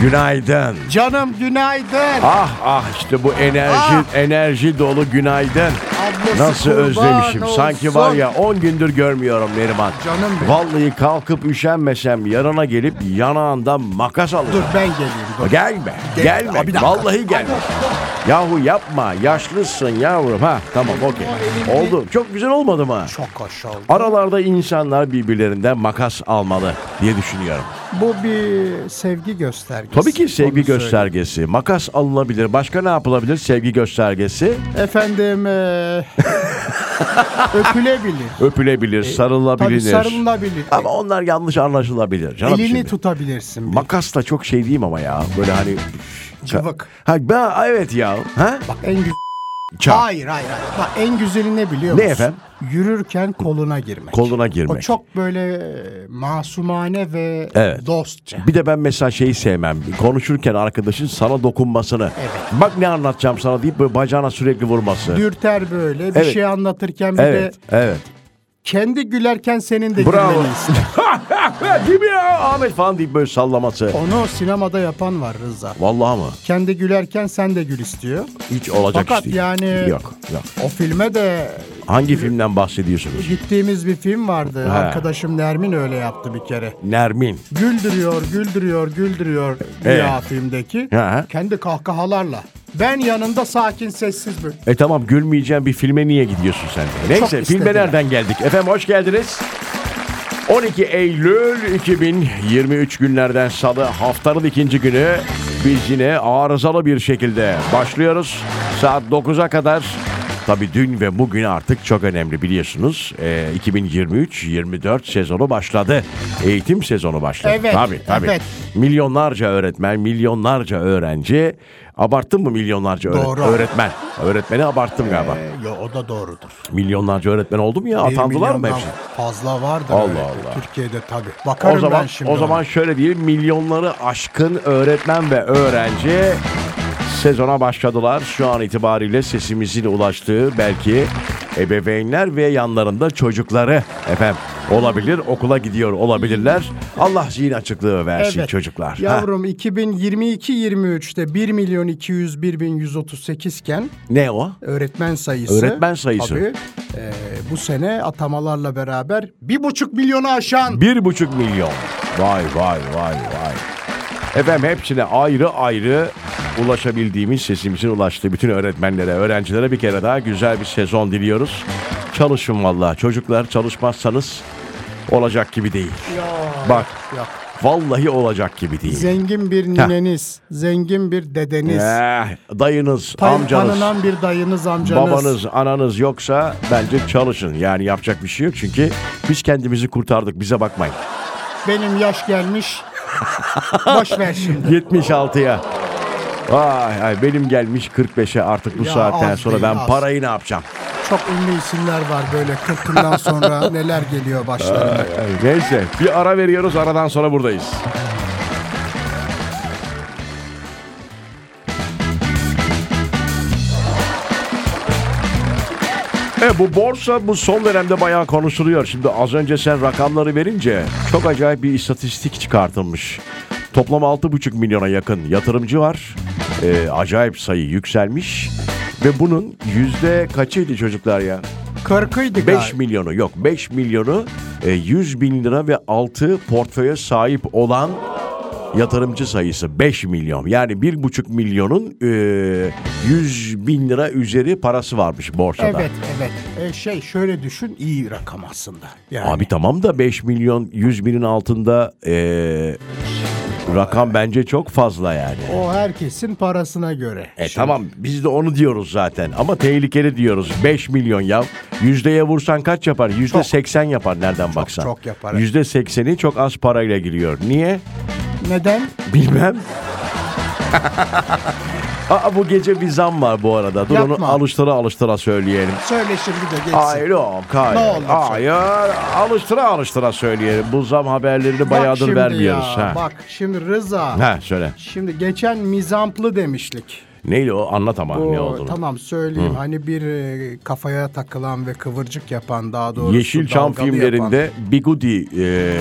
Günaydın. Canım günaydın. Ah ah işte bu enerji Ah. enerji dolu günaydın. Ablası Nasıl özlemişim. olsun. Sanki var ya 10 gündür görmüyorum Neriman. Canım benim. Vallahi kalkıp üşenmesem yanına gelip yanağından makas Dur alacağım. ben geleyim. Dur. Gelme. Gel- Gelme. Dakika. Vallahi gelme. Yahu yapma. Yaşlısın yavrum. Ha tamam okey. Oldu. Çok güzel olmadı mı? Çok hoş oldu. Aralarda insanlar birbirlerinden makas almalı diye düşünüyorum. Bu bir sevgi göstergesi. Tabii ki sevgi Onu söyleyeyim. göstergesi. Makas alınabilir. Başka ne yapılabilir sevgi göstergesi? Efendim eee, öpülebilir. Öpülebilir, Tabii sarılabilir. sarılabilir. Ama onlar yanlış anlaşılabilir. Canım Elini şimdi. tutabilirsin. bir. Makas da çok şey diyeyim ama ya. Böyle hani... Cıvık. Ha ben evet ya. Ha? Bak en güzel. Çak. Hayır hayır hayır. Bak en güzeli ne biliyor Ne musun? efendim? Yürürken koluna girmek. Koluna girmek. O çok böyle masumane ve Evet. dostça. Bir de ben mesela şeyi sevmem. Konuşurken arkadaşın sana dokunmasını. Evet. Bak ne anlatacağım sana deyip böyle bacağına sürekli vurması. Dürter böyle bir Evet. şey anlatırken bir Evet, de evet. kendi gülerken senin de Bravo. gülmeni ister. Değil mi ya Ahmet falan deyip böyle sallaması. Onu sinemada yapan var Rıza. Vallahi mı? Kendi gülerken sen de gül istiyor. Hiç olacak Fakat iş değil. yani- Yok, yok. O filme de Hangi filmden bahsediyorsunuz? gittiğimiz bir film vardı. Arkadaşım Nermin öyle yaptı bir kere. Nermin. Güldürüyor, güldürüyor, güldürüyor Evet. ya filmdeki. He. Kendi kahkahalarla. Ben yanında sakin sessiz böyle. E tamam gülmeyeceğim bir filme niye gidiyorsun sen? Neyse filme istediler. nereden geldik? Efendim hoş geldiniz. 12 Eylül 2023 günlerden salı haftanın ikinci günü biz yine arızalı bir şekilde başlıyoruz. Saat 9'a kadar Tabii dün ve bugün artık çok önemli biliyorsunuz. Ee, 2023-24 sezonu başladı. Eğitim sezonu başladı. Evet, Tabii tabii. evet. Milyonlarca öğretmen, milyonlarca öğrenci. Abarttın mı milyonlarca öğret- Doğru. öğretmen? Öğretmeni abarttım galiba. Ee, yo, o da doğrudur. Milyonlarca öğretmen oldu mu ya? Bir Atandılar mı milyondan hepsi? Fazla vardır Allah öyle. Allah. Türkiye'de tabii. Bakarım O zaman ben şimdi. o zaman şöyle diyelim milyonları aşkın öğretmen ve öğrenci sezona başladılar. Şu an itibariyle sesimizin ulaştığı belki ebeveynler ve yanlarında çocukları efendim olabilir okula gidiyor olabilirler. Allah zihin açıklığı versin Evet. çocuklar. Yavrum 2022-23'te 1 milyon 201 bin 138 iken Ne o? öğretmen sayısı. Öğretmen sayısı. Tabii, e, bu sene atamalarla beraber bir buçuk milyonu aşan. Bir buçuk milyon. Vay vay vay vay. Efendim hepsine ayrı ayrı ulaşabildiğimiz sesimizin ulaştığı bütün öğretmenlere, öğrencilere bir kere daha güzel bir sezon diliyoruz. Çalışın vallahi. Çocuklar çalışmazsanız olacak gibi değil. Bak Yok. vallahi olacak gibi değil. Zengin bir nineniz, zengin bir dedeniz, Eh, dayınız, tay- amcanız, tanınan bir dayınız, amcanız. babanız, ananız yoksa bence çalışın. Yani yapacak bir şey yok çünkü biz kendimizi kurtardık. Bize bakmayın. Benim yaş gelmiş. Boş ver şimdi. 76'ya. Vay ay benim gelmiş 45'e artık bu Ya saatten sonra değil, ben az. parayı ne yapacağım? Çok ünlü isimler var böyle 40'ından sonra neler geliyor başlarına. Ay, neyse bir ara veriyoruz aradan sonra buradayız. E bu borsa bu son dönemde bayağı konuşuluyor. Şimdi az önce sen rakamları verince çok acayip bir istatistik çıkartılmış. Toplam 6,5 milyona yakın yatırımcı var. E, acayip sayı yükselmiş. Ve bunun yüzde kaçıydı çocuklar ya? 40'ıydı 5 galiba. milyonu yok 5 milyonu e, 100 bin lira ve altı portföye sahip olan yatırımcı sayısı 5 milyon. Yani 1,5 milyonun e, 100 bin lira üzeri parası varmış borsada. Evet evet. E, şey şöyle düşün iyi rakam aslında. Yani Abi tamam da 5 milyon 100 binin altında e, rakam bence çok fazla yani. o herkesin parasına göre. E Şimdi tamam biz de onu diyoruz zaten ama tehlikeli diyoruz. 5 milyon ya. Yüzdeye vursan kaç yapar? Yüzde 80 yapar nereden baksan. çok yapar. Yüzde 80'i çok az parayla giriyor. Niye? Neden? Bilmem. Aa, bu gece bir zam var bu arada. Dur onu Yapma. alıştıra alıştıra söyleyelim. Söyle şimdi de geçsin. Hayır yok hayır. Ne olur hayır alıştıra alıştıra söyleyelim. Bu zam haberlerini Bak bayağıdır şimdi vermiyoruz. ya, ha. Bak şimdi Rıza. ha söyle. Şimdi geçen mizamplı demiştik. Neydi o? Anlat ama ne O, olduğunu. tamam söyleyeyim. Hani bir e, kafaya takılan ve kıvırcık yapan daha doğrusu Yeşilçam filmlerinde bigudi e,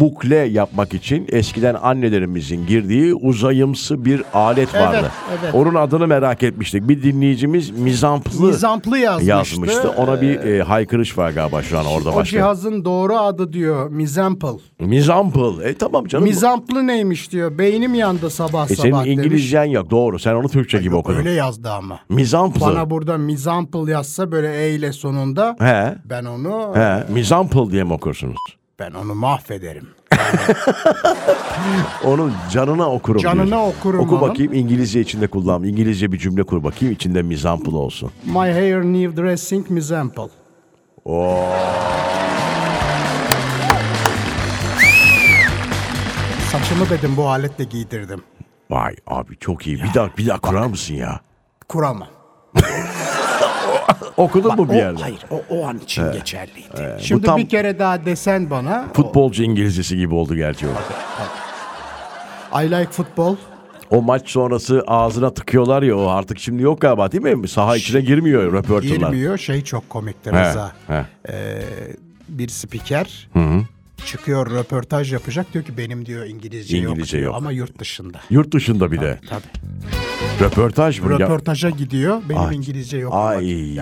bukle yapmak için eskiden annelerimizin girdiği uzayımsı bir alet Evet, vardı. evet. Onun adını merak etmiştik. Bir dinleyicimiz mizamplı yapan, Mizamplı yazmıştı. yazmıştı. Ona bir e, haykırış var galiba şu an orada o başka. cihazın doğru adı diyor Mizample. Mizampl. E tamam canım. Mizamplı neymiş diyor. Beynim yandı sabah E, senin sabah demiş. İngilizcen yok. Doğru. Sen onu Türkçe gibi okudun. Öyle yazdı ama. Mizampl. Bana burada Mizample yazsa böyle E ile sonunda He. ben onu He. Mizampl diye mi okursunuz? ben onu mahvederim. Onun canına okurum Canına diyorsun. okurum Oku onun. bakayım İngilizce içinde kullan. İngilizce bir cümle kur bakayım içinde mizampl olsun. My hair new dressing Mizample. Saçımı dedim bu aletle giydirdim. Vay abi çok iyi. Bir daha bir daha kurar mısın ya? Kuramam. Okudun mu bir yerde? hayır o, o an için geçerliydi. Şimdi tam- bir kere daha desen bana Futbolcu İngilizcesi gibi oldu gerçi o. I like football. O maç sonrası ağzına tıkıyorlar ya o artık şimdi yok galiba değil mi? Saha içine girmiyor röportajlar. Girmiyor. Şey çok komiktir He, Rıza. he. Ee, bir spiker çıkıyor röportaj yapacak diyor ki benim diyor İngilizce, İngilizce yok, diyor. yok. ama yurt dışında. Yurt dışında bir de. Tabii. Röportaj mı? Röportaja gidiyor. Benim Ay. İngilizce yok. ama Ay.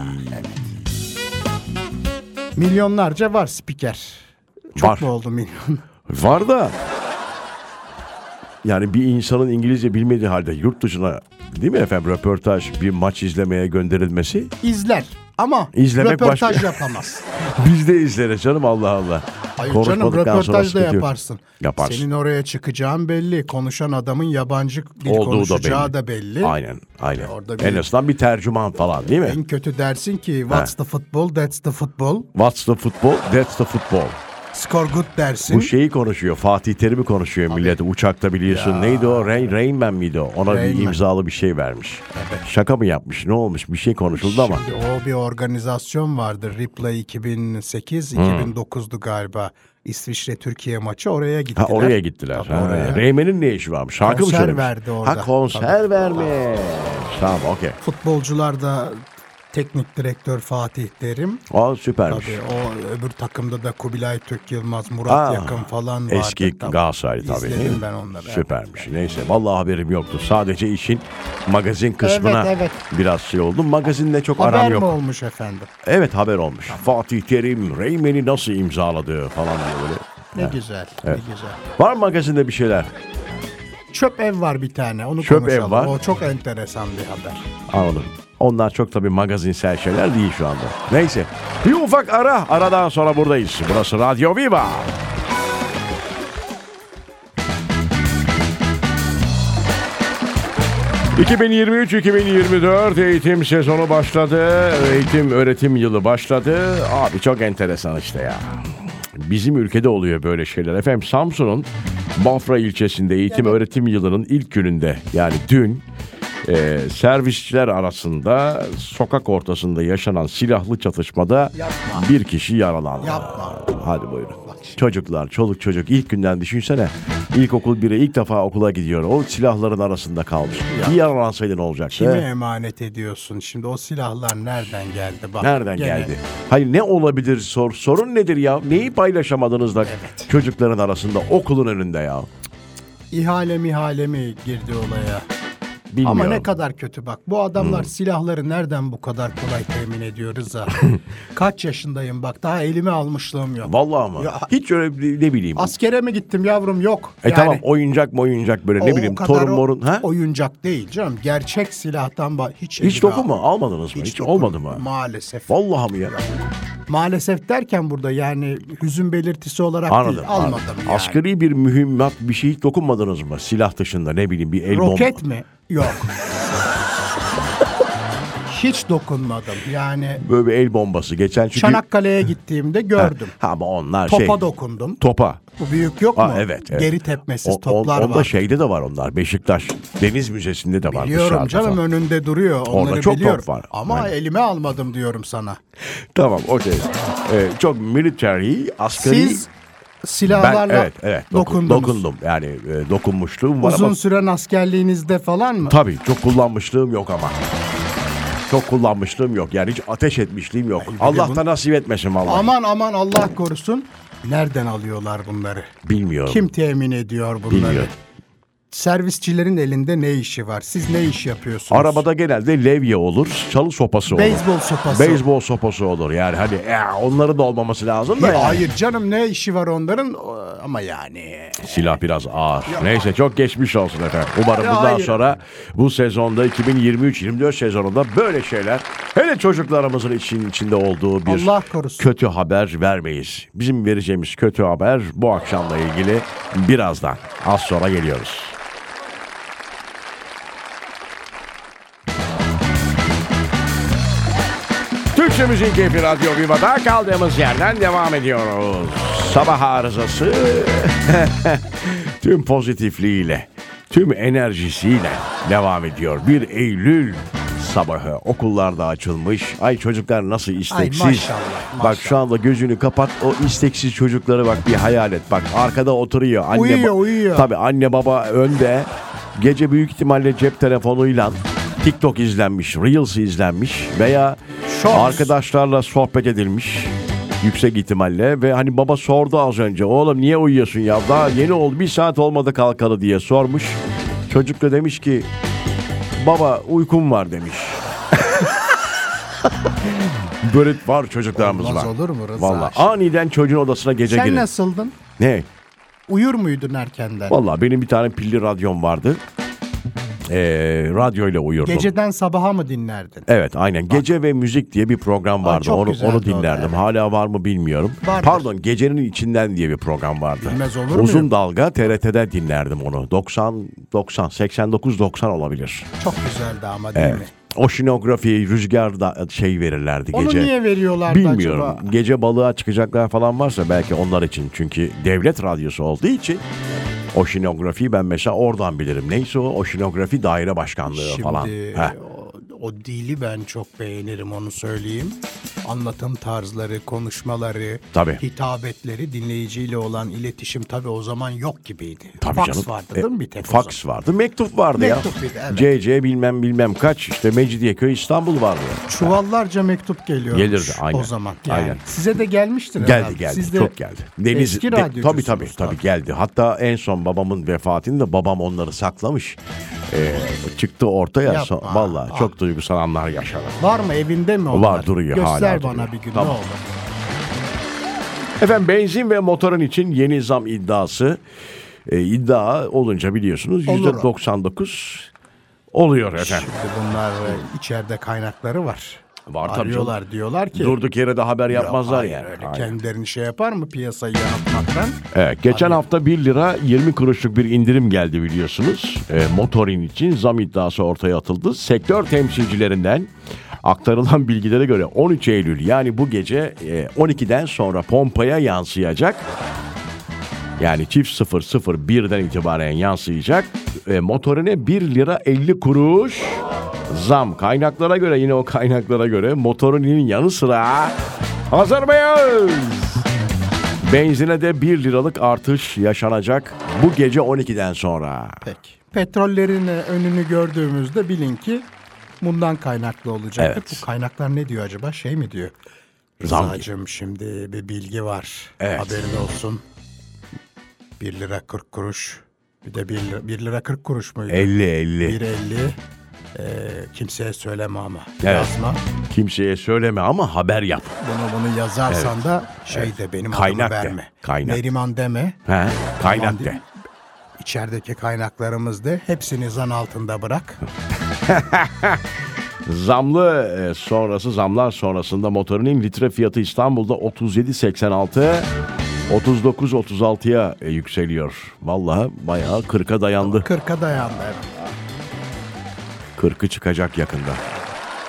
Milyonlarca var spiker. Çok Var. mu oldu milyon? Var da yani bir insanın İngilizce bilmediği halde yurt dışına değil mi efendim röportaj bir maç izlemeye gönderilmesi İzler ama İzlemek röportaj başka. yapamaz. biz de izleriz canım Allah Allah. Hayır canım Konuşmadıktan sonra röportaj da sıkıntı yok. yaparsın. Yaparsın. Senin oraya çıkacağın belli. Konuşan adamın yabancı dil Olduğu da konuşacağı belli. da belli. Aynen aynen. Orada bir- En azından bir tercüman falan değil mi? En kötü dersin ki what's the football, that's the football. What's the football? That's the football. Score good dersin. Bu şeyi konuşuyor. Fatih Terim'i konuşuyor millet. Uçakta biliyorsun. Neydi o? Rain, Rain Man miydi o? Ona Rain bir Man. imzalı bir şey vermiş. Şaka mı yapmış? Ne olmuş? Bir şey konuşuldu ama. Şimdi o bir organizasyon vardı. Replay 2008, 2009'du galiba. İsviçre Türkiye maçı oraya gittiler. Ha oraya gittiler. Tabii Ha, oraya. Reymen'in ne işi varmış? Şarkı mı Konser söylemiş? verdi orada. Ha konser vermiş. Tamam okey. Futbolcular da teknik direktör Fatih Terim. O süpermiş. Tabii o öbür takımda da Kubilay Türk Yılmaz, Murat Aa, Yakın falan vardı. Eski Tabii. Galatasaray tabii. İzledim değil mi? ben onları. Süpermiş. Neyse vallahi haberim yoktu. Sadece işin magazin kısmına Evet, evet. biraz şey oldu. Magazinle çok Haber aram mi yok. olmuş efendim? Evet haber olmuş. Fatih Terim Reymen'i nasıl imzaladı falan böyle. Ne güzel, ne güzel. Var mı magazinde bir şeyler? Çöp ev var bir tane, onu Çöp ev konuşalım. var. O çok enteresan bir haber. Anladım. Onlar çok tabii magazinsel şeyler değil şu anda. Neyse. Bir ufak ara. Aradan sonra buradayız. Burası Radyo Viva. ...2023-2024 eğitim sezonu başladı. Eğitim öğretim yılı başladı. Abi çok enteresan işte ya. Bizim ülkede oluyor böyle şeyler. Efendim Samsun'un Bafra ilçesinde eğitim öğretim yılının ilk gününde yani dün e, servisçiler arasında sokak ortasında yaşanan silahlı çatışmada Yapma. bir kişi yaralandı. Yapma. Hadi buyurun. Çocuklar, çoluk çocuk ilk günden düşünsene. İlkokul biri ilk defa okula gidiyor. O silahların arasında kalmış. Bir yaralansaydı ne olacaktı? Kime emanet ediyorsun? Şimdi o silahlar nereden geldi? Bak, Nereden gene geldi? Hayır ne olabilir sor, sorun nedir ya? Neyi paylaşamadınız da çocukların arasında okulun önünde ya? İhale mihale mi girdi olaya? Bilmiyorum. Ama ne kadar kötü bak. Bu adamlar silahları nereden bu kadar kolay temin ediyoruz ha? Kaç yaşındayım bak daha elime almışlığım yok. Vallahi mı? Ya- Hiç öyle ne bileyim. Askere mi gittim yavrum yok. e Yani tamam oyuncak mı oyuncak böyle o ne bileyim torun morun. Ha? Oyuncak değil canım. Gerçek silahtan ba- hiç Hiç elime dokun mu? al- Almadınız mı? Hiç, dokun- olmadı mı? Maalesef. Vallahi mı ya? Maalesef derken burada yani hüzün belirtisi olarak Anladım. değil. Almadım anladım. yani. Asgari bir mühimmat bir şey hiç dokunmadınız mı? Silah dışında ne bileyim bir el bomba. Roket mi? Yok. Hiç dokunmadım. Yani Böyle bir el bombası. Geçen çünkü... Çanakkale'ye gittiğimde gördüm. Ha, ama onlar Topa şey. dokundum. Topa. Bu büyük yok mu? evet, evet. Geri tepmesiz O- on- toplar onda var. şeyde de var onlar. Beşiktaş Deniz Müzesi'nde de var. Biliyorum canım falan. önünde duruyor. Onları çok top biliyorum. var. Ama Aynen. elime almadım diyorum sana. Tamam okey. Ee, çok military, askari. Siz silahlarla Ben evet evet dokun- dokundunuz. dokundum. Yani e, dokunmuşluğum var Uzun ama süren askerliğinizde falan mı? tabii çok kullanmışlığım yok ama. Çok kullanmışlığım yok. Yani hiç ateş etmişliğim yok. de Allah bunu- da nasip etmesin vallahi. Aman aman Allah korusun. Nereden alıyorlar bunları? Bilmiyorum. Kim temin ediyor bunları? Bilmiyorum. Servisçilerin elinde ne işi var? Siz ne iş yapıyorsunuz? Arabada genelde levye olur, çalı sopası olur. Beyzbol sopası. Beyzbol sopası olur. Yani hani ya, onları da olmaması lazım da Ya yani. Hayır canım ne işi var onların ama yani. Silah biraz ağır. Neyse çok geçmiş olsun efendim. Umarım Ya bundan hayır. sonra bu sezonda 2023-24 sezonunda böyle şeyler hele çocuklarımızın için içinde olduğu bir Allah korusun. kötü haber vermeyiz. Bizim vereceğimiz kötü haber bu akşamla ilgili birazdan az sonra geliyoruz. Türkçe Müziğin Keyfi Radyo Viva'da kaldığımız yerden devam ediyoruz. Sabah arızası tüm pozitifliğiyle, tüm enerjisiyle devam ediyor. Bir Eylül sabahı okullarda açılmış. Ay çocuklar nasıl isteksiz. maşallah, Bak maşallah. şu anda gözünü kapat o isteksiz çocukları bak bir hayal et. Bak arkada oturuyor. Anne, Uyuyor, uyuyor. Tabii anne baba önde. Gece büyük ihtimalle cep telefonuyla TikTok izlenmiş, Reels izlenmiş veya Shorts. arkadaşlarla sohbet edilmiş yüksek ihtimalle ve hani baba sordu az önce oğlum niye uyuyorsun ya daha yeni oldu bir saat olmadı kalkalı diye sormuş. Çocuk da demiş ki baba uykum var demiş. Böyle var çocuklarımız Olmaz var. olur mu Rıza? Vallahi aniden çocuğun odasına gece Sen girin. nasıldın? Ne? Uyur muydun erkenden? Vallahi benim bir tane pilli radyom vardı. Ee, radyoyla uyurdum. Geceden sabaha mı dinlerdin? Evet aynen. Gece ve müzik diye bir program vardı. çok onu onu o dinlerdim. evet. Hala var mı bilmiyorum. Vardır. Pardon, Gecenin içinden diye bir program vardı. Bilmez olur Uzun muyum? dalga TRT'de dinlerdim onu. 90 90 89 90 olabilir. Çok güzeldi ama değil Evet. mi? Oşinografi, rüzgar da şey verirlerdi Onu gece. niye veriyorlardı Bilmiyorum. acaba? Gece balığa çıkacaklar falan varsa belki onlar için. Çünkü devlet radyosu olduğu için oşinografi ben mesela oradan bilirim. Neyse o oşinografi daire başkanlığı Şimdi falan. Heh. O, dili ben çok beğenirim onu söyleyeyim. Anlatım tarzları, konuşmaları, Tabii. hitabetleri, dinleyiciyle olan iletişim tabii o zaman yok gibiydi. Tabii Fax canım. vardı E, değil mi bir tek zaman? vardı, mektup vardı Mektup ya. de, evet. CC bilmem bilmem kaç işte Mecidiyeköy İstanbul vardı. ya. Çuvallarca mektup geliyormuş Gelirdi, aynen. o zaman. Yani Aynen. Size de gelmiştir Geldi herhalde. geldi Siz de çok geldi. eski de- tabii tabii tabii geldi. Hatta en son babamın vefatında babam onları saklamış. Ee, çıktı ortaya. Yapma. So- Vallahi Ah. çok duygusal anlar yaşadım. Var mı evinde mi onlar? Var, duruyor, Göster hala bana duruyor. bir gün Tamam. ne olur. Efendim benzin ve motorun için yeni zam iddiası. Ee, iddia olunca biliyorsunuz Olur. yüzde 99 oluyor efendim. Şimdi bunlar e, içeride kaynakları var. Var tabii Arıyorlar diyorlar ki. Durduk yere de haber Yok, yapmazlar hayır, yani. Öyle Hayır. kendilerini şey yapar mı piyasayı yanıltmaktan? Evet, geçen hafta 1 lira 20 kuruşluk bir indirim geldi biliyorsunuz. E, motorin için zam iddiası ortaya atıldı. Sektör temsilcilerinden aktarılan bilgilere göre 13 Eylül yani bu gece e, 12'den sonra pompaya yansıyacak. Yani çift 001'den itibaren yansıyacak. E, motorine 1 lira 50 kuruş zam. Kaynaklara göre yine o kaynaklara göre motorinin yanı sıra hazır mıyız? Benzine de 1 liralık artış yaşanacak bu gece 12'den sonra. Peki. Petrollerin önünü gördüğümüzde bilin ki bundan kaynaklı olacak. Evet. Bu kaynaklar ne diyor acaba? Şey mi diyor? Zam. Rıza'cığım şimdi bir bilgi var. Evet. Haberin olsun. 1 lira 40 kuruş. Bir de 1 lira, 1 lira 40 kuruş muydu? 50 50. 1.50. Ee, kimseye söyleme ama. Evet. Yazma. Kimseye söyleme ama haber yap. Bunu bunu yazarsan da şey de benim Kaynak de, adımı verme. kaynak. Neriman deme. He? Kaynak Aman de. İçerideki kaynaklarımız de hepsini zan altında bırak. Zamlı e, sonrası zamlar sonrasında motorinin litre fiyatı İstanbul'da 37.86 39.36'ya e, yükseliyor. Vallahi bayağı 40'a dayandı. 40'a dayandı. evet. 40'ı çıkacak yakında.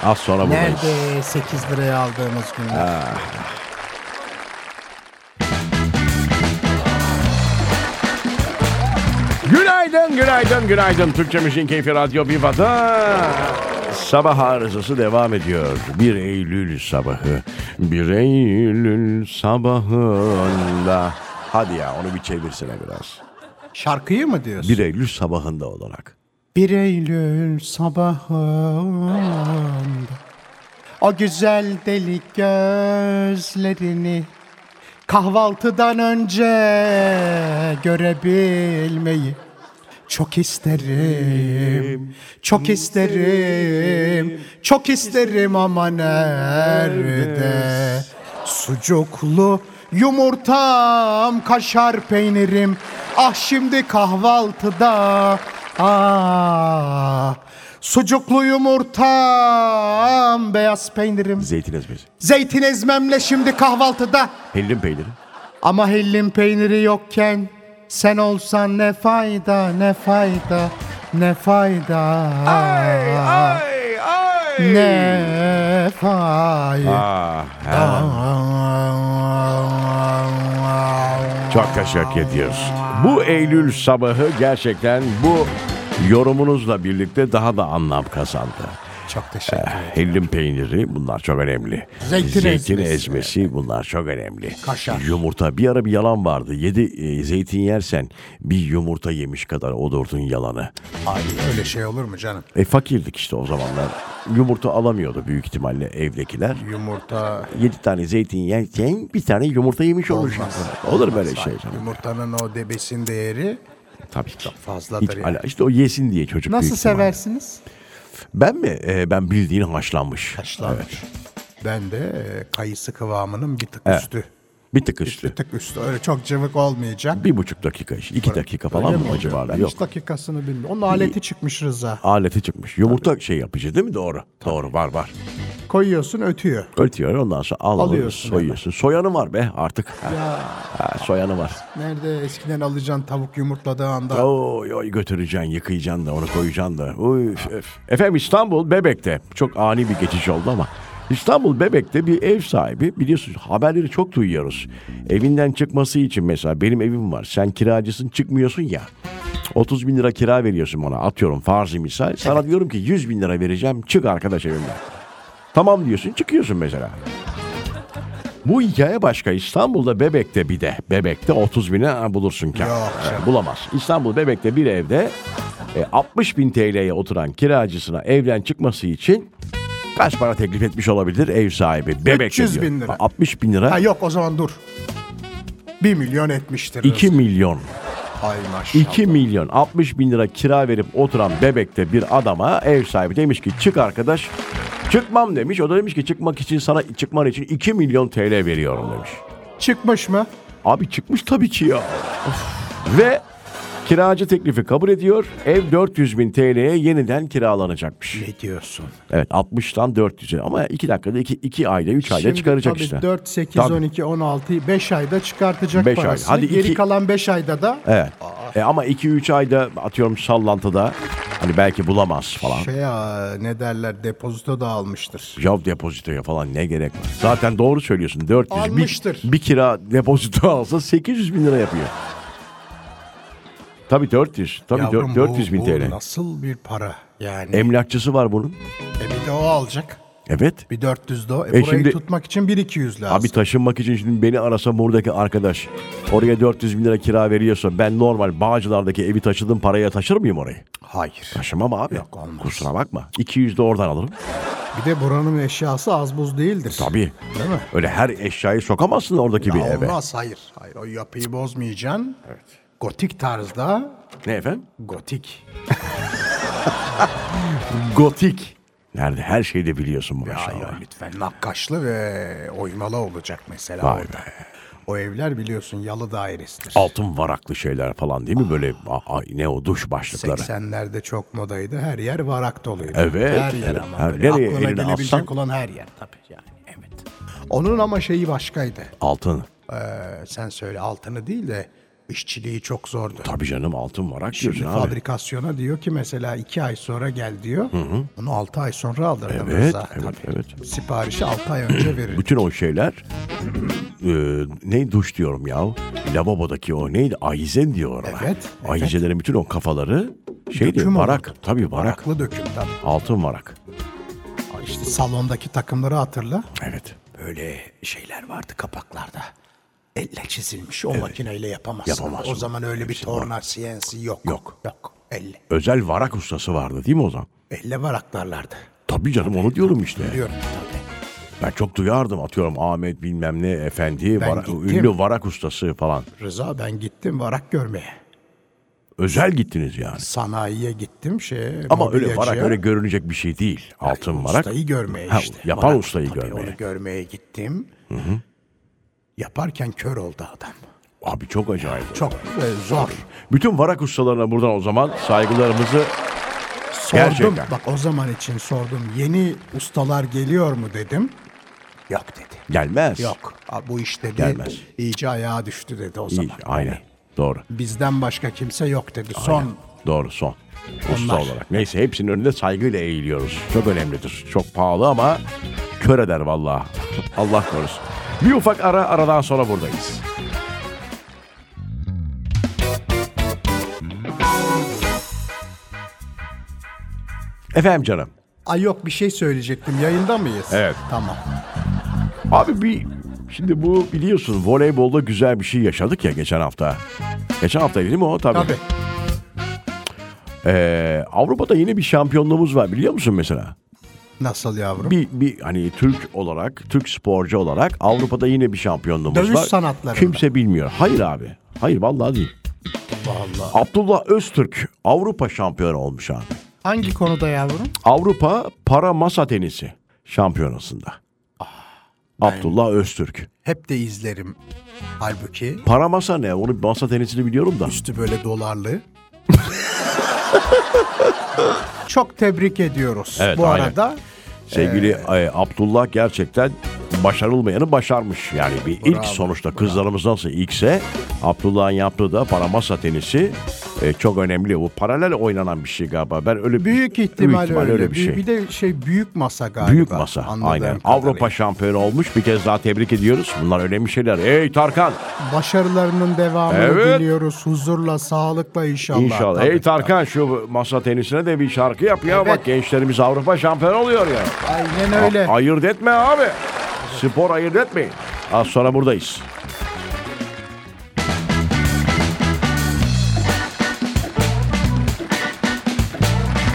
Az sonra buradayız. Nerede 8 liraya aldığımız günler? Günaydın, günaydın, günaydın. Türkçe Müziğin Keyfi Radyo Viva'da sabah arızası devam ediyor. 1 Eylül sabahı, 1 Eylül sabahında Hadi ya onu bir çevirsene biraz. Şarkıyı mı diyorsun? 1 Eylül sabahında olarak. 1 Eylül sabahında O güzel delik gözlerini Kahvaltıdan önce görebilmeyi çok isterim, çok isterim, çok isterim ama nerede? Sucuklu yumurtam, kaşar peynirim, ah şimdi kahvaltıda, ah. Sucuklu yumurtam, beyaz peynirim, Zeytin ezmesi. zeytin ezmemle şimdi kahvaltıda. Hellim peyniri. Ama hellim peyniri yokken sen olsan ne fayda ne fayda ne fayda Ay ay. ne fayda. Ah, Çok teşekkür ediyoruz. Bu Eylül sabahı gerçekten bu yorumunuzla birlikte daha da anlam kazandı. Çok teşekkür ederim. Hellim peyniri bunlar çok önemli. Zeytin ezmesi. ezmesi bunlar çok önemli. Kaşar. Yumurta bir ara bir yalan vardı. Yedi e, zeytin yersen bir yumurta yemiş kadar olurdun yalanı. Ay öyle şey olur mu canım? E fakirdik işte o zamanlar. Yumurta alamıyordu büyük ihtimalle evdekiler. Yumurta Yedi tane zeytin yerken bir tane yumurta yemiş olursun. Olur böyle şey. canım. yumurtanın o debesin değeri Tabii ki. fazladır Hiç, yani. ala- işte o yesin diye çocuk Nasıl büyük ihtimalle. Ben mi? E, ben bildiğin haşlanmış. Haşlanmış. Ben de e, kayısı kıvamının bir tık Evet. üstü. Bir tık üstü. Bir tık üstü. Öyle çok cıvık olmayacak. Bir buçuk dakika, iki dakika falan Öyle mı acaba? Ben Yok. hiç dakikasını bilmiyorum. Onun aleti çıkmış Rıza. Aleti çıkmış. Yumurta şey yapıcı değil mi? Doğru. Doğru var var. Koyuyorsun ötüyor. Ötüyor ondan sonra al alıyorsun, soyuyorsun. Soyanı var be artık. Ha, ha, soyanı var. Nerede eskiden alacaksın tavuk yumurtladığı anda. Oy oy götüreceksin, yıkayacaksın da onu koyacaksın da. Uy, öf. Efendim İstanbul Bebek'te çok ani bir geçiş oldu ama İstanbul Bebek'te bir ev sahibi biliyorsunuz haberleri çok duyuyoruz. Evinden çıkması için mesela benim evim var. Sen kiracısın çıkmıyorsun ya. 30 bin lira kira veriyorsun bana atıyorum farzi misal. Sana diyorum ki 100 bin lira vereceğim çık arkadaş evimden. Tamam diyorsun çıkıyorsun mesela. Bu hikaye başka. İstanbul'da Bebek'te bir de. Bebek'te 30 bine ha, bulursun kar. Bulamaz. İstanbul Bebek'te bir evde e, 60 bin TL'ye oturan kiracısına evden çıkması için kaç para teklif etmiş olabilir ev sahibi? Bebek'te 300 diyor. bin lira. Bak, 60 bin lira. Ha yok o zaman dur. 1 milyon etmiştir. 2 milyon. Ay maşallah. 2 milyon 60 bin lira kira verip oturan Bebek'te bir adama ev sahibi demiş ki çık arkadaş. Çıkmam demiş. O da demiş ki çıkmak için sana çıkman için 2 milyon TL veriyorum demiş. Çıkmış mı? Abi çıkmış tabii ki ya. Ve kiracı teklifi kabul ediyor. Ev 400 bin TL'ye yeniden kiralanacakmış. Ne diyorsun? Evet 60'tan 400'e ama 2 dakikada 2, 2 ayda 3 ayda Şimdi çıkaracak tabii işte. 4, 8, Tabii. 12, 16, 5 ayda çıkartacak Beş ay. parasını. Hadi Geri iki- kalan 5 ayda da Evet. E ama 2-3 ayda atıyorum sallantıda hani belki bulamaz falan. şey ya, ne derler depozito da almıştır. Job depozitoya falan ne gerek var? Zaten doğru söylüyorsun. 400 bir, Almıştır. bir kira depozito alsa 800 bin lira yapıyor. Tabii 400. Tabii Yavrum, dört- 400 bin bu, TL. Bu nasıl bir para? Yani Emlakçısı var bunun. e bir de o alacak. Evet. Bir 400 de o. E, E burayı şimdi- tutmak için 1 200 lazım. Abi taşınmak için şimdi beni arasa buradaki arkadaş oraya 400 bin lira kira veriyorsa ben normal Bağcılar'daki evi taşıdığım paraya taşır mıyım orayı? Hayır. Taşımam abi. Yok, olmaz. Kusura bakma. 200 de oradan alırım. Bir de buranın eşyası az buz değildir. Tabii. Değil mi? Öyle her eşyayı sokamazsın oradaki bir Ya eve. olmaz hayır. Hayır o yapıyı bozmayacaksın. Gotik tarzda. Ne efendim? Gotik. Gotik. Nerede? Her şeyi de biliyorsun Ya, maşallah. ya lütfen nakkaşlı ve oymalı olacak mesela Vay orada. O evler biliyorsun yalı dairesidir. Altın varaklı şeyler falan değil mi? Böyle a- a- ne o duş başlıkları. 80'lerde çok modaydı. Her yer varak doluydu. Evet, Her yer ama. Her- böyle nereye aklına gelebilecek atsan- olan her yer tabii yani. Evet. Onun ama şeyi başkaydı. Altın. Ee, sen söyle altını değil de işçiliği çok zordu. Tabii canım altın varak Şimdi diyorsun abi. fabrikasyona diyor ki mesela iki ay sonra gel diyor. Onu altı ay sonra aldırdım Evet, Rıza. evet, evet. Siparişi altı ay önce verir. Bütün o şeyler e, ne duş diyorum ya. Lavabodaki o neydi? Ayizen diyorlar. Evet, evet. Ayizelerin bütün o kafaları şeydi Döküm varak. olurdu. Tabii varak. Varaklı döküm tabii. Altın varak. İşte salondaki takımları hatırla. Evet. Böyle şeyler vardı kapaklarda. Elle çizilmiş. O makineyle yapamazsın. Yapamazsın. O zaman öyle bir torna CNC yok. Yok. Yok. Elle. Özel varak ustası vardı değil mi o zaman? Elle varaklarlardı. Tabii canım onu diyorum işte. Biliyorum tabii. Ben çok duyardım atıyorum Ahmet bilmem ne efendi, Ben vara- gittim. ünlü varak ustası falan. Rıza ben gittim varak görmeye. Özel gittiniz yani. Sanayiye gittim şey. Ama öyle varak öyle görünecek bir şey değil. Altın varak. Ustayı görmeye Ha, işte. yapan Varak- ustayı tabii görmeye. Onu görmeye gittim. Yaparken kör oldu adam. Abi çok acayip. Çok e, zor. Bütün varak ustalarına buradan o zaman saygılarımızı Sordum. Gerçekten. Bak o zaman için sordum. Yeni ustalar geliyor mu dedim. Yok dedi. gelmez. Yok. Bu iş dedi. Gelmez. iyice ayağa düştü dedi o İyi, zaman. aynen. Doğru. Bizden başka kimse yok dedi. Son Doğru son. Usta Onlar. olarak. Neyse hepsinin önünde saygıyla eğiliyoruz. Çok önemlidir. Çok pahalı ama kör eder vallahi. Allah korusun. Bir ufak ara aradan sonra buradayız. Efendim canım. Ay yok bir şey söyleyecektim. Yayında mıyız? Evet. Tamam. Abi bir şimdi bu biliyorsun voleybolda güzel bir şey yaşadık ya geçen hafta. Geçen hafta değil mi o? Tabii. Tabii. Ee, Avrupa'da yine bir şampiyonluğumuz var biliyor musun mesela? Nasıl yavrum? Bir, bir hani Türk olarak, Türk sporcu olarak Avrupa'da yine bir şampiyonluğumuz Dövüş var. sanatlarında. Kimse bilmiyor. Hayır abi. Hayır vallahi değil. Vallahi. Abdullah Öztürk Avrupa şampiyonu olmuş abi. Hangi konuda yavrum? Avrupa para masa tenisi şampiyonasında. Ah, Abdullah Öztürk. Hep de izlerim. Halbuki Para masa ne? Onu masa tenisini biliyorum da. üstü böyle dolarlı. Çok tebrik ediyoruz. Evet, Bu aynen. arada Sevgili e, Abdullah gerçekten başarılmayanı başarmış. Yani bir ilk Bravo, sonuçta kızlarımız nasıl ilkse Abdullah'ın yaptığı da para masa tenisi e, çok önemli. Bu paralel oynanan bir şey galiba. Ben öyle büyük büyük ihtimal, öyle. öyle bir şey. Bir de şey büyük masa galiba. Büyük masa anladığım aynen. kadarıyla. Avrupa şampiyonu olmuş. Bir kez daha tebrik ediyoruz. Bunlar önemli şeyler. Ey Tarkan Başarılarının devamını Evet. diliyoruz. Huzurla, sağlıkla inşallah. inşallah. Tabii. Ey Tarkan şu masa tenisine de bir şarkı yap ya. Evet. Bak gençlerimiz Avrupa şampiyonu oluyor ya. Aynen öyle. A- ayırt etme abi. Spor ayırt etmeyin. Az sonra buradayız.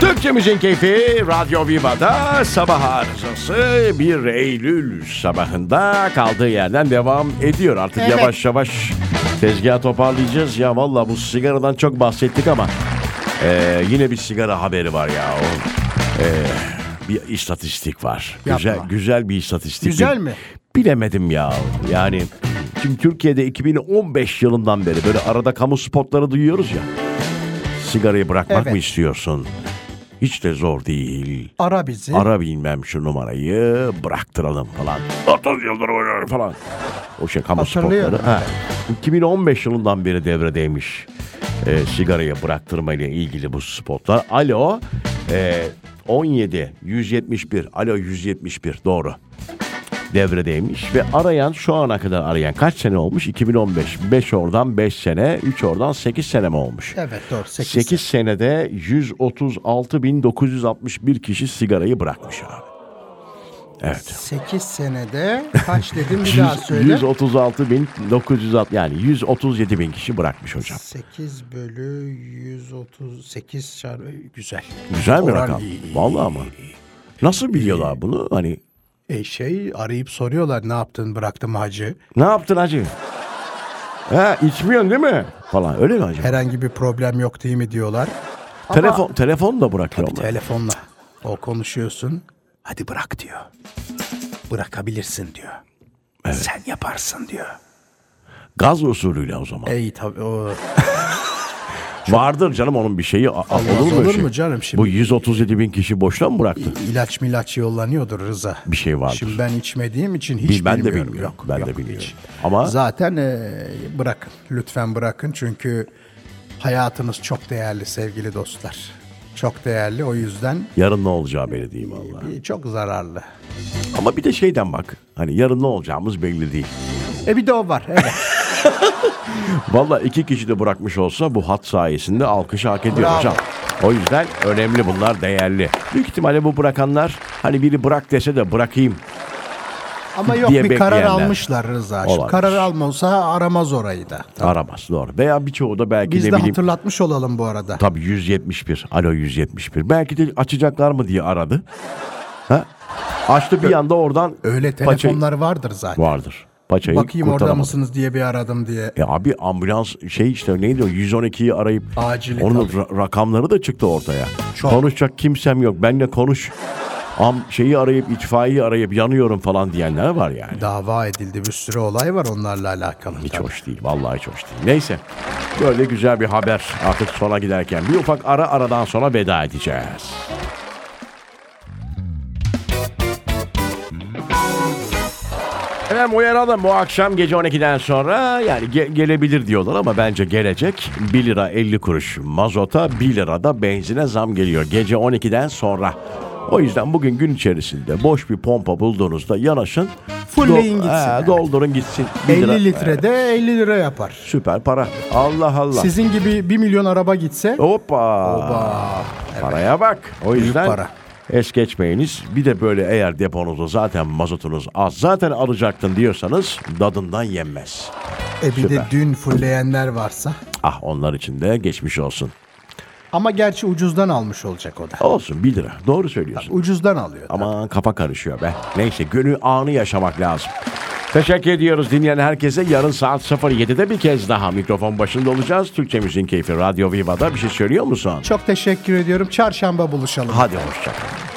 Türkçemizin keyfi Radyo Viva'da sabah arızası 1 Eylül sabahında kaldığı yerden devam ediyor. Artık Evet. yavaş yavaş tezgahı toparlayacağız. Ya valla bu sigaradan çok bahsettik ama ee, yine bir sigara haberi var ya. O, ee, bir istatistik var. Yapma. Güzel güzel bir istatistik. Güzel mi? Bilemedim ya. Yani şimdi Türkiye'de 2015 yılından beri böyle arada kamu spotları duyuyoruz ya. Sigarayı bırakmak Evet. mı istiyorsun? Hiç de zor değil. Ara bizi. Ara bilmem şu numarayı bıraktıralım falan. 30 yıldır oynuyor falan. O şey kamu spotları. Ha. 2015 yılından beri devredeymiş. E, sigarayı bıraktırma ile ilgili bu spotlar. Alo e, 17 171 Alo 171 doğru devredeymiş ve arayan şu ana kadar arayan kaç sene olmuş? 2015. 5 oradan 5 sene, 3 oradan 8 sene mi olmuş? Evet doğru. 8, 8 senede 136.961 kişi sigarayı bırakmış abi. Evet. 8 senede kaç dedim bir daha söyle. 136.960 yani 137 bin kişi bırakmış hocam. 8 bölü 138 çarpı güzel. Güzel bir Oran rakam. iyi, Vallahi ama. Nasıl biliyorlar bunu? Hani E şey arayıp soruyorlar ne yaptın bıraktım hacı. ne yaptın hacı? Ha içmiyorsun değil mi? Falan öyle mi acaba? Herhangi bir problem yok değil mi diyorlar. Telefon telefon da bırakıyorlar. Telefonla o konuşuyorsun. Hadi bırak diyor. Bırakabilirsin diyor. Sen yaparsın diyor. Gaz usulüyle o zaman. Ey tabii o Vardır canım onun bir şeyi. A- Olmaz olur mu, olur şey? mu canım şimdi? Bu 137 bin kişi boşuna mı bıraktı? ilaç milaç yollanıyordur Rıza. Bir şey vardır. Şimdi ben içmediğim için hiç Bil- ben de bilmiyorum. bilmiyorum. Yok, Ben de yok, bilmiyorum. hiç. Ama- Zaten e, bırakın. Lütfen bırakın çünkü hayatınız çok değerli sevgili dostlar. Çok değerli o yüzden Yarın ne olacağı belli değil vallahi. e, çok zararlı. Ama bir de şeyden bak. Hani yarın ne olacağımız belli değil. E bir de o var. Evet. Vallahi iki kişi de bırakmış olsa bu hat sayesinde alkışı hak ediyor Bravo. hocam. O yüzden önemli bunlar değerli. Büyük ihtimalle bu bırakanlar hani biri bırak dese de bırakayım Ama yok diye bir karar bekleyenler. almışlar Rıza. Olabilir. karar almasa aramaz orayı da. Aramaz doğru. Veya birçoğu da belki Biz ne de bileyim. hatırlatmış olalım bu arada. Tabii 171. Alo 171. Belki de açacaklar mı diye aradı. Ha? Açtı bir anda oradan Öyle paçayı- telefonlar vardır zaten. vardır. Paçayı Bakayım orada kurtaramadı. mısınız diye bir aradım diye. E abi ambulans şey işte neydi o 112'yi arayıp Acili onun ra- rakamları da çıktı ortaya. Çok. Konuşacak kimsem yok. Benle konuş. Am şeyi arayıp itfaiyeyi arayıp yanıyorum falan diyenler var yani. Dava edildi bir sürü olay var onlarla alakalı. Hiç tabii. hoş değil. Vallahi hiç hoş değil. Neyse. Böyle güzel bir haber artık sona giderken. Bir ufak ara aradan sonra veda edeceğiz. Efendim uyaralım bu akşam gece 12'den sonra yani ge- gelebilir diyorlar ama bence gelecek. 1 lira 50 kuruş mazota 1 lira da benzine zam geliyor gece 12'den sonra. O yüzden bugün gün içerisinde boş bir pompa bulduğunuzda yanaşın. Fullleyin gitsin, He, evet. Doldurun gitsin. 1 50 lira. litrede 50 lira yapar. Süper para. Allah Allah. Sizin gibi 1 milyon araba gitse Hoppa. Oba. Paraya bak. O yüzden para. es geçmeyiniz. Bir de böyle eğer deponuzda zaten mazotunuz az zaten alacaktın diyorsanız dadından yenmez. e bir de Süper. dün fullleyenler varsa. Ah onlar için de geçmiş olsun. Ama gerçi ucuzdan almış olacak o da. Olsun 1 lira. Doğru söylüyorsun. Ucuzdan alıyor. Ama kafa karışıyor be. Neyse günü anı yaşamak lazım. Teşekkür ediyoruz dinleyen herkese. Yarın saat 07'de bir kez daha mikrofon başında olacağız. Türkçe Müziğin Keyfi Radyo Viva'da bir şey söylüyor musun? Çok teşekkür ediyorum. Çarşamba buluşalım. Hadi hoşçakal.